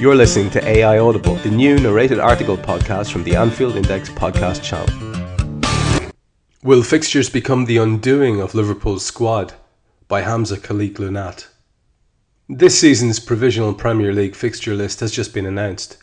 You're listening to AI Audible, the new narrated article podcast from the Anfield Index podcast channel. Will fixtures become the undoing of Liverpool's squad? By Hamza Khalik Lunat. This season's provisional Premier League fixture list has just been announced.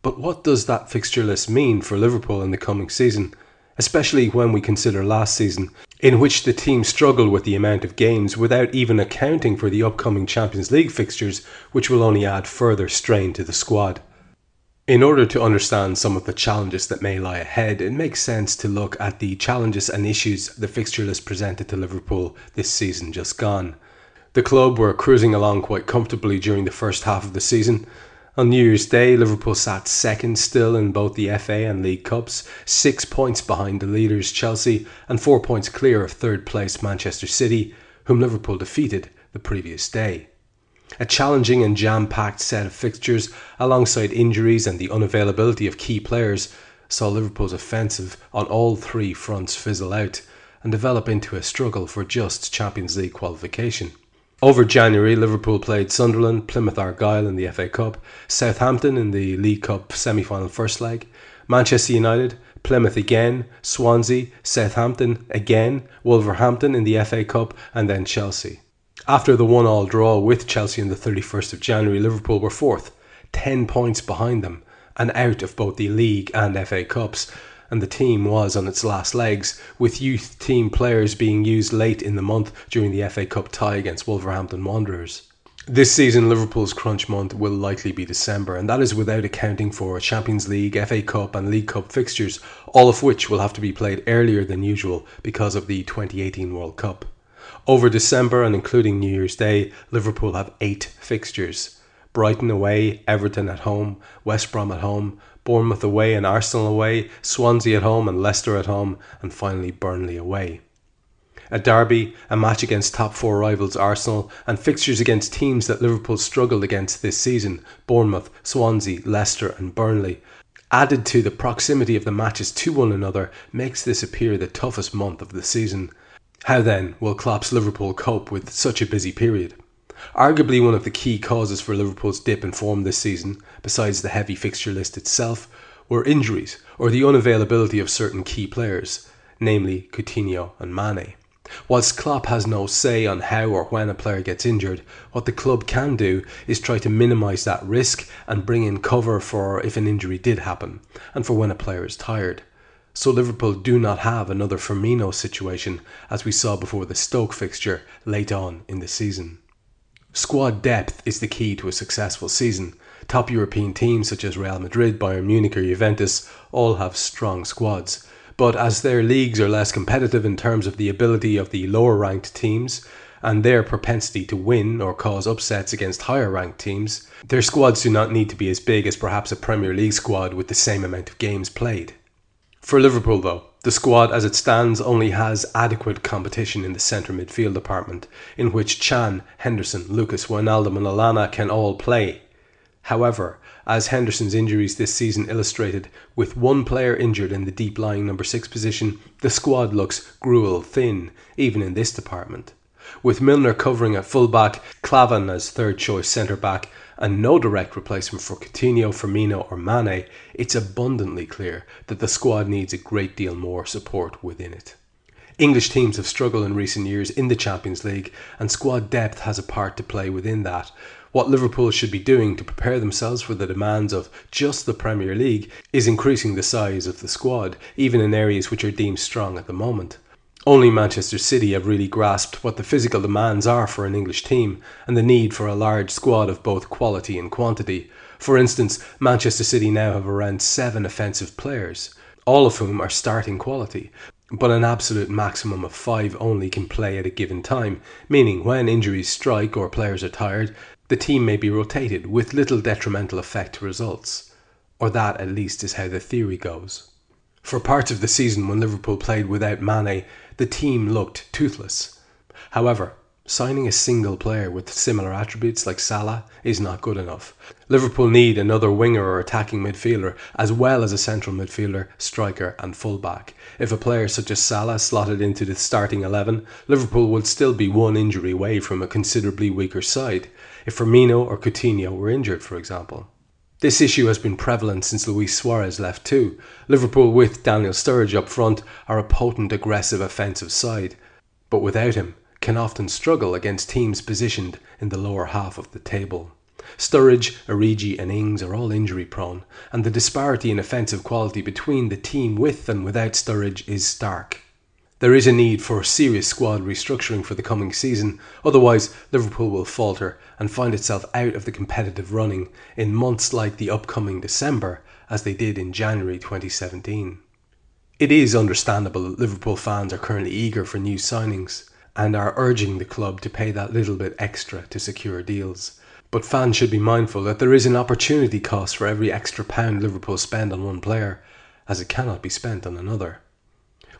But what does that fixture list mean for Liverpool in the coming season? Especially when we consider last season, in which the team struggled with the amount of games without even accounting for the upcoming Champions League fixtures, which will only add further strain to the squad. In order to understand some of the challenges that may lie ahead, it makes sense to look at the challenges and issues the fixture list presented to Liverpool this season just gone. The club were cruising along quite comfortably during the first half of the season, on New Year's Day, Liverpool sat second still in both the FA and League Cups, six points behind the leaders Chelsea, and four points clear of third place Manchester City, whom Liverpool defeated the previous day. A challenging and jam packed set of fixtures, alongside injuries and the unavailability of key players, saw Liverpool's offensive on all three fronts fizzle out and develop into a struggle for just Champions League qualification. Over January, Liverpool played Sunderland, Plymouth Argyle in the FA Cup, Southampton in the League Cup semi final first leg, Manchester United, Plymouth again, Swansea, Southampton again, Wolverhampton in the FA Cup, and then Chelsea. After the one all draw with Chelsea on the 31st of January, Liverpool were fourth, 10 points behind them, and out of both the League and FA Cups and the team was on its last legs, with youth team players being used late in the month during the FA Cup tie against Wolverhampton Wanderers. This season, Liverpool's crunch month will likely be December, and that is without accounting for Champions League, FA Cup, and League Cup fixtures, all of which will have to be played earlier than usual because of the 2018 World Cup. Over December and including New Year's Day, Liverpool have eight fixtures Brighton away, Everton at home, West Brom at home, Bournemouth away and Arsenal away, Swansea at home and Leicester at home, and finally Burnley away. A derby, a match against top four rivals Arsenal, and fixtures against teams that Liverpool struggled against this season Bournemouth, Swansea, Leicester, and Burnley. Added to the proximity of the matches to one another, makes this appear the toughest month of the season. How then will Klopp's Liverpool cope with such a busy period? Arguably one of the key causes for Liverpool's dip in form this season, besides the heavy fixture list itself, were injuries or the unavailability of certain key players, namely Coutinho and Mane. Whilst Klopp has no say on how or when a player gets injured, what the club can do is try to minimise that risk and bring in cover for if an injury did happen, and for when a player is tired. So Liverpool do not have another Firmino situation as we saw before the Stoke fixture late on in the season. Squad depth is the key to a successful season. Top European teams such as Real Madrid, Bayern Munich, or Juventus all have strong squads. But as their leagues are less competitive in terms of the ability of the lower ranked teams and their propensity to win or cause upsets against higher ranked teams, their squads do not need to be as big as perhaps a Premier League squad with the same amount of games played. For Liverpool, though, the squad as it stands only has adequate competition in the centre midfield department, in which Can, Henderson, Lucas, Wijnaldum and Lallana can all play. However, as Henderson's injuries this season illustrated, with one player injured in the deep lying number 6 position, the squad looks gruel thin, even in this department. With Milner covering at fullback, Klavan as third choice centre back, and no direct replacement for Coutinho, Firmino, or Mane, it's abundantly clear that the squad needs a great deal more support within it. English teams have struggled in recent years in the Champions League, and squad depth has a part to play within that. What Liverpool should be doing to prepare themselves for the demands of just the Premier League is increasing the size of the squad, even in areas which are deemed strong at the moment. Only Manchester City have really grasped what the physical demands are for an English team and the need for a large squad of both quality and quantity. For instance, Manchester City now have around seven offensive players, all of whom are starting quality, but an absolute maximum of five only can play at a given time, meaning when injuries strike or players are tired, the team may be rotated with little detrimental effect to results. Or that at least is how the theory goes. For parts of the season when Liverpool played without Mane, the team looked toothless. However, Signing a single player with similar attributes like Salah is not good enough. Liverpool need another winger or attacking midfielder, as well as a central midfielder, striker, and fullback. If a player such as Salah slotted into the starting 11, Liverpool would still be one injury away from a considerably weaker side, if Firmino or Coutinho were injured, for example. This issue has been prevalent since Luis Suarez left too. Liverpool, with Daniel Sturridge up front, are a potent, aggressive offensive side. But without him, can often struggle against teams positioned in the lower half of the table. Sturridge, Origi, and Ings are all injury prone, and the disparity in offensive quality between the team with and without Sturridge is stark. There is a need for serious squad restructuring for the coming season, otherwise, Liverpool will falter and find itself out of the competitive running in months like the upcoming December, as they did in January 2017. It is understandable that Liverpool fans are currently eager for new signings and are urging the club to pay that little bit extra to secure deals. But fans should be mindful that there is an opportunity cost for every extra pound Liverpool spend on one player, as it cannot be spent on another.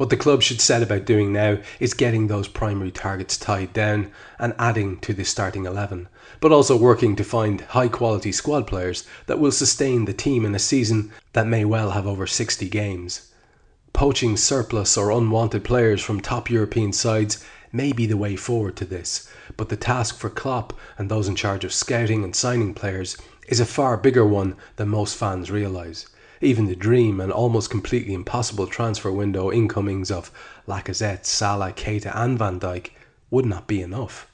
What the club should set about doing now is getting those primary targets tied down and adding to the starting 11, but also working to find high quality squad players that will sustain the team in a season that may well have over 60 games. Poaching surplus or unwanted players from top European sides may be the way forward to this, but the task for Klopp and those in charge of scouting and signing players is a far bigger one than most fans realise. Even the dream and almost completely impossible transfer window incomings of Lacazette, Salah, Keita, and Van Dijk would not be enough.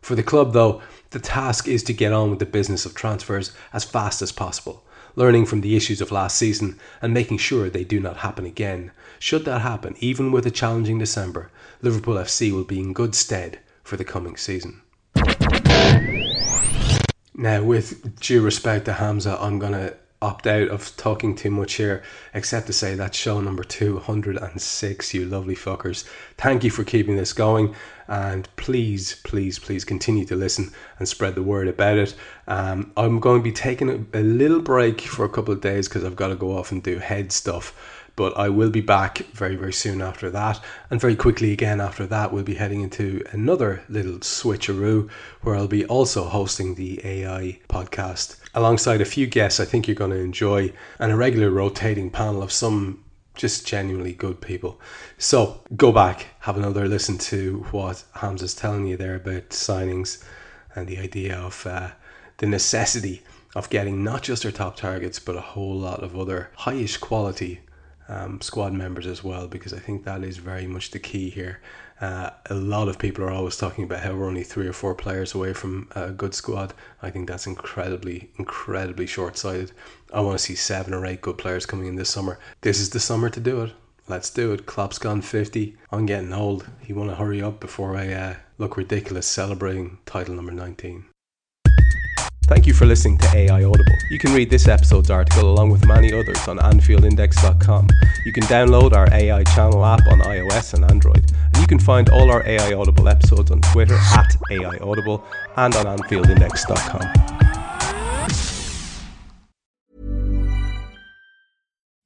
For the club, though, the task is to get on with the business of transfers as fast as possible learning from the issues of last season and making sure they do not happen again. Should that happen, even with a challenging December, Liverpool FC will be in good stead for the coming season. Now, with due respect to Hamza, I'm going to opt out of talking too much here, except to say that's show number 206, you lovely fuckers. Thank you for keeping this going, and please, please, please continue to listen and spread the word about it. Um, I'm going to be taking a, a little break for a couple of days because I've got to go off and do head stuff but I will be back very, very soon after that. And very quickly again after that, we'll be heading into another little switcheroo where I'll be also hosting the AI podcast alongside a few guests I think you're going to enjoy and a regular rotating panel of some just genuinely good people. So go back, have another listen to what Hamza's telling you there about signings and the idea of uh, the necessity of getting not just our top targets but a whole lot of other highish quality um, squad members as well, because I think that is very much the key here. Uh, a lot of people are always talking about how we're only three or four players away from a good squad. I think that's incredibly, incredibly short sighted. I want to see seven or eight good players coming in this summer. This is the summer to do it. Let's do it. Klopp's gone 50. I'm getting old. You want to hurry up before I uh, look ridiculous celebrating title number 19. Thank you for listening to AI Audible. You can read this episode's article along with many others on AnfieldIndex.com. You can download our AI channel app on iOS and Android. And you can find all our AI Audible episodes on Twitter at AI Audible and on AnfieldIndex.com.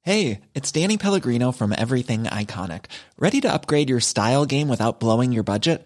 Hey, it's Danny Pellegrino from Everything Iconic. Ready to upgrade your style game without blowing your budget?